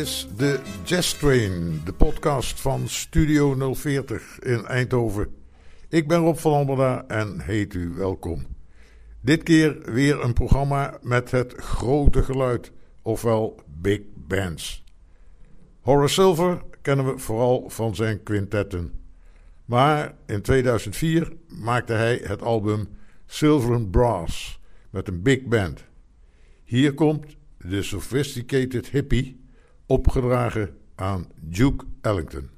Is de Jazz Train, de podcast van Studio 040 in Eindhoven. Ik ben Rob van Alberda en heet u welkom. Dit keer weer een programma met het grote geluid, ofwel big bands. Horace Silver kennen we vooral van zijn quintetten. Maar in 2004 maakte hij het album Silver and Brass met een big band. Hier komt de Sophisticated Hippie, opgedragen aan Duke Ellington.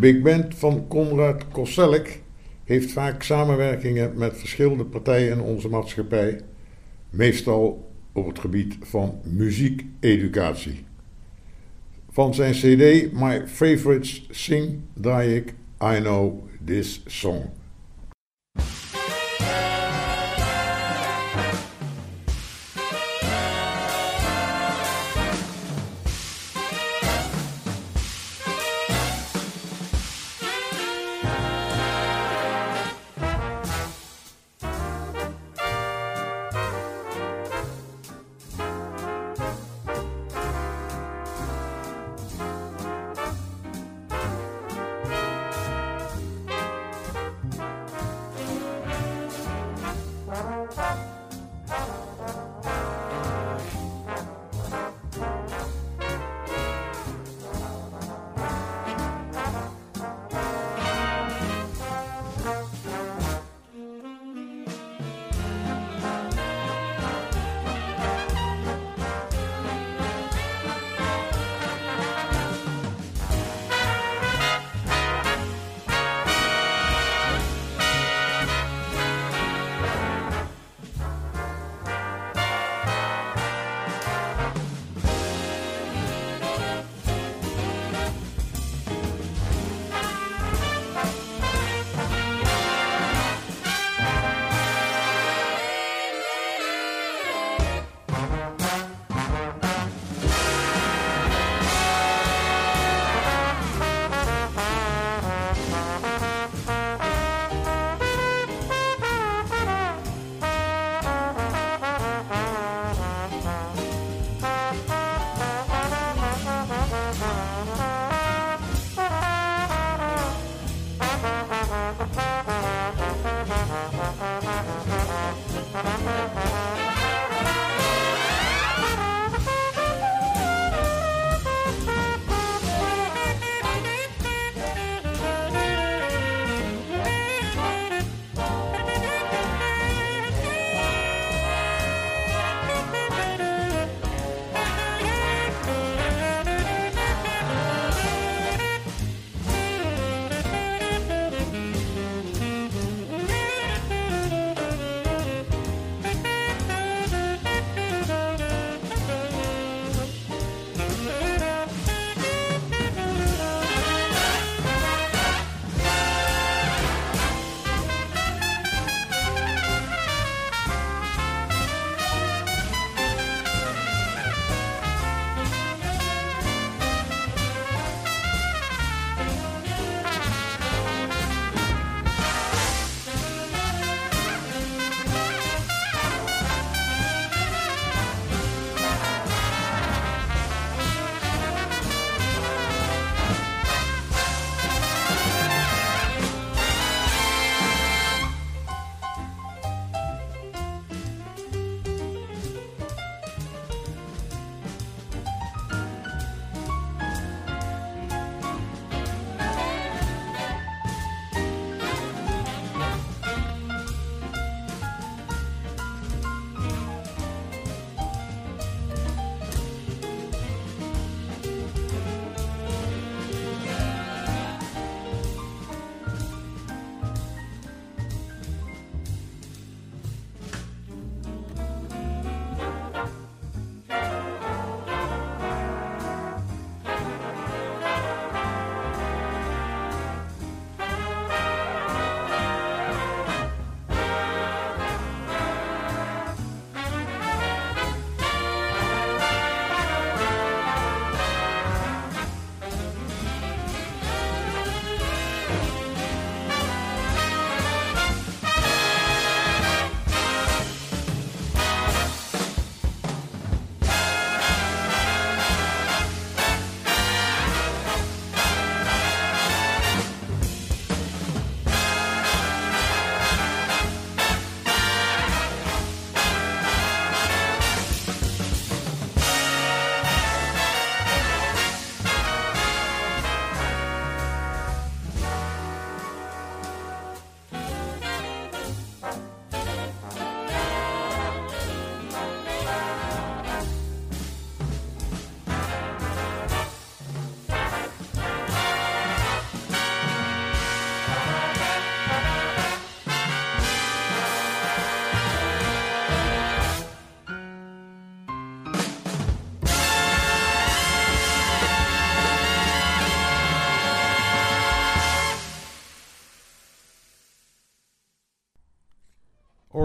Big band van Konrad Koselleck heeft vaak samenwerkingen met verschillende partijen in onze maatschappij, meestal op het gebied van muziekeducatie. Van zijn CD My Favorites Sing draai ik I Know This Song.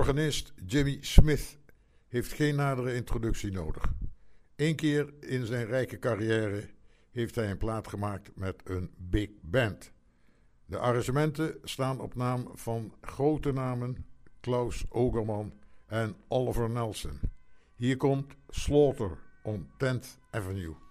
Organist Jimmy Smith heeft geen nadere introductie nodig. Eén keer in zijn rijke carrière heeft hij een plaat gemaakt met een big band. De arrangementen staan op naam van grote namen Klaus Ogerman en Oliver Nelson. Hier komt Slaughter on 10th Avenue.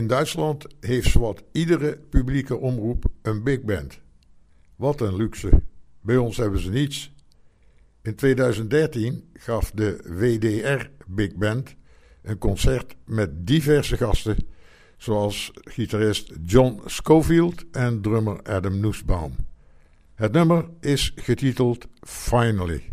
In Duitsland heeft zowat iedere publieke omroep een big band. Wat een luxe. Bij ons hebben ze niets. In 2013 gaf de WDR Big Band een concert met diverse gasten, zoals gitarist John Schofield en drummer Adam Nussbaum. Het nummer is getiteld Finally.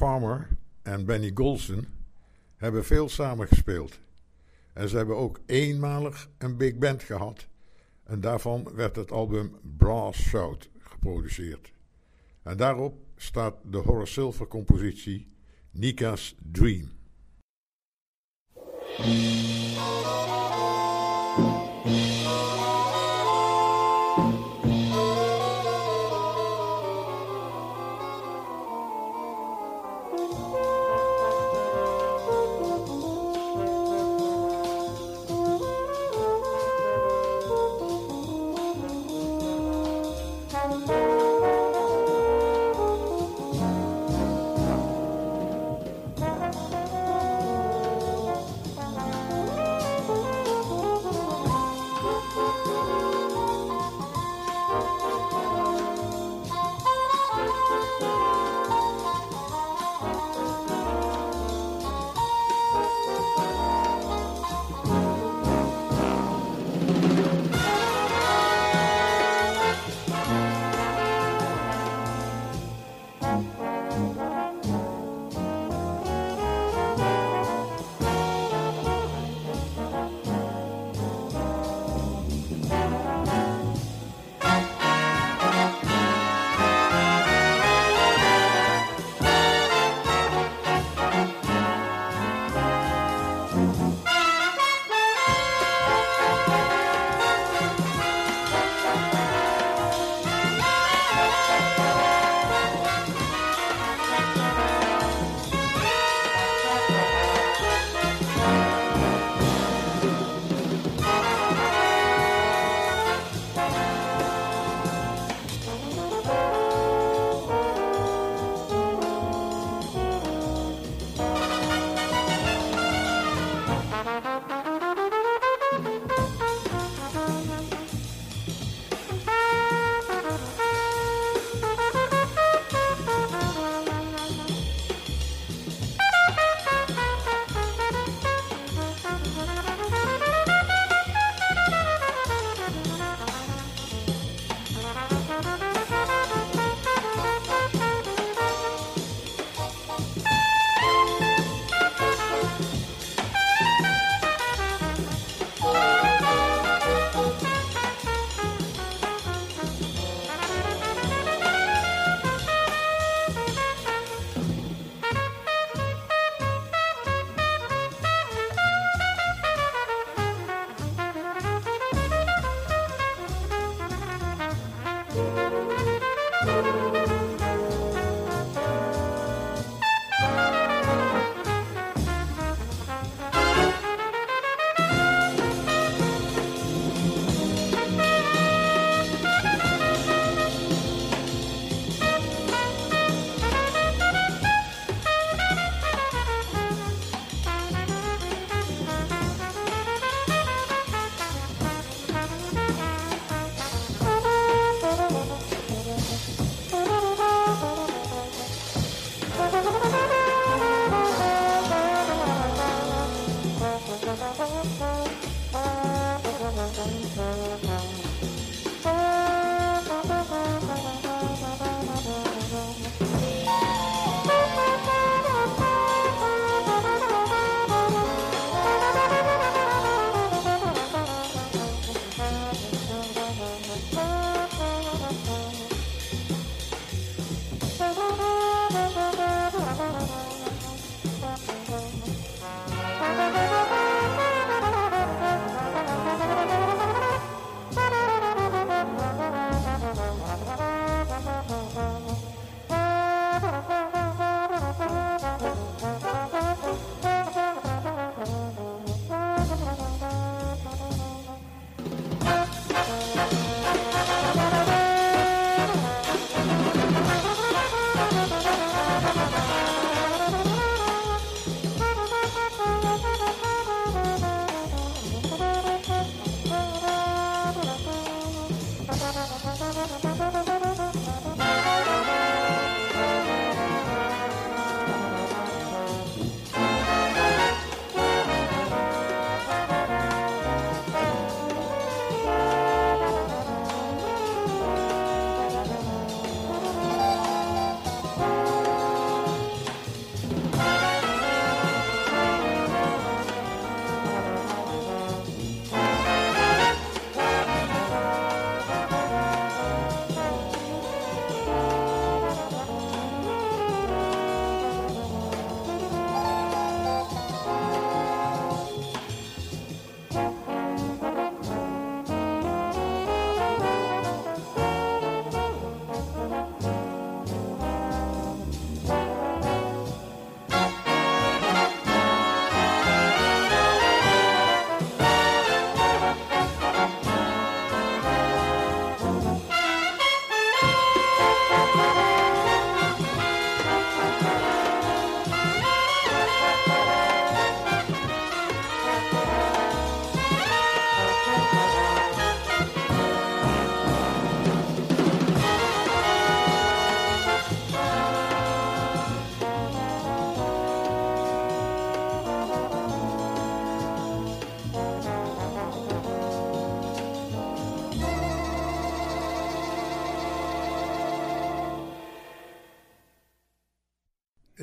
Farmer en Benny Golson hebben veel samengespeeld. En ze hebben ook eenmalig een big band gehad. En daarvan werd het album Brass Shout geproduceerd. En daarop staat de Horace Silver compositie Nika's Dream. Thank you.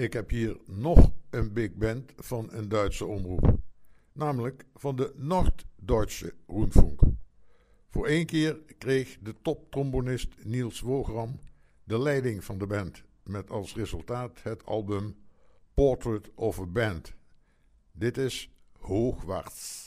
Ik heb hier nog een big band van een Duitse omroep. Namelijk van de Noord-Duitse Rundfunk. Voor één keer kreeg de toptrombonist Niels Wogram de leiding van de band. Met als resultaat het album Portrait of a Band. Dit is Hoogwaarts.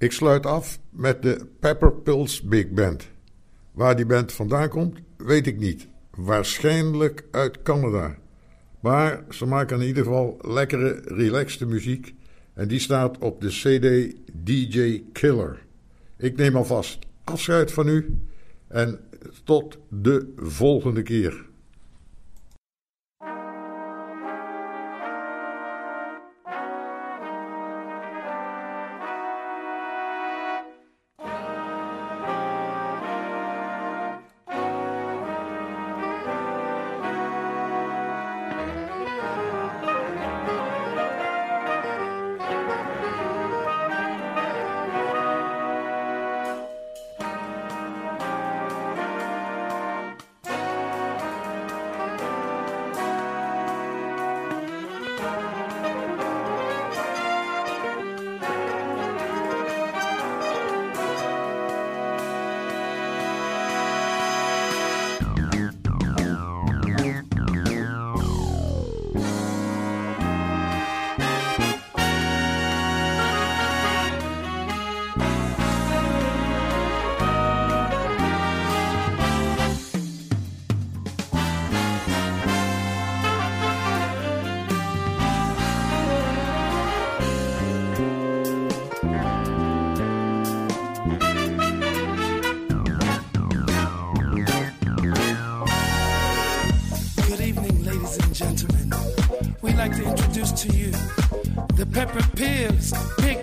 Ik sluit af met de Pepper Pills Big Band. Waar die band vandaan komt, weet ik niet. Waarschijnlijk uit Canada. Maar ze maken in ieder geval lekkere, relaxte muziek. En die staat op de CD DJ Killer. Ik neem alvast afscheid van u. En tot de volgende keer. to you the pepper pills, pick.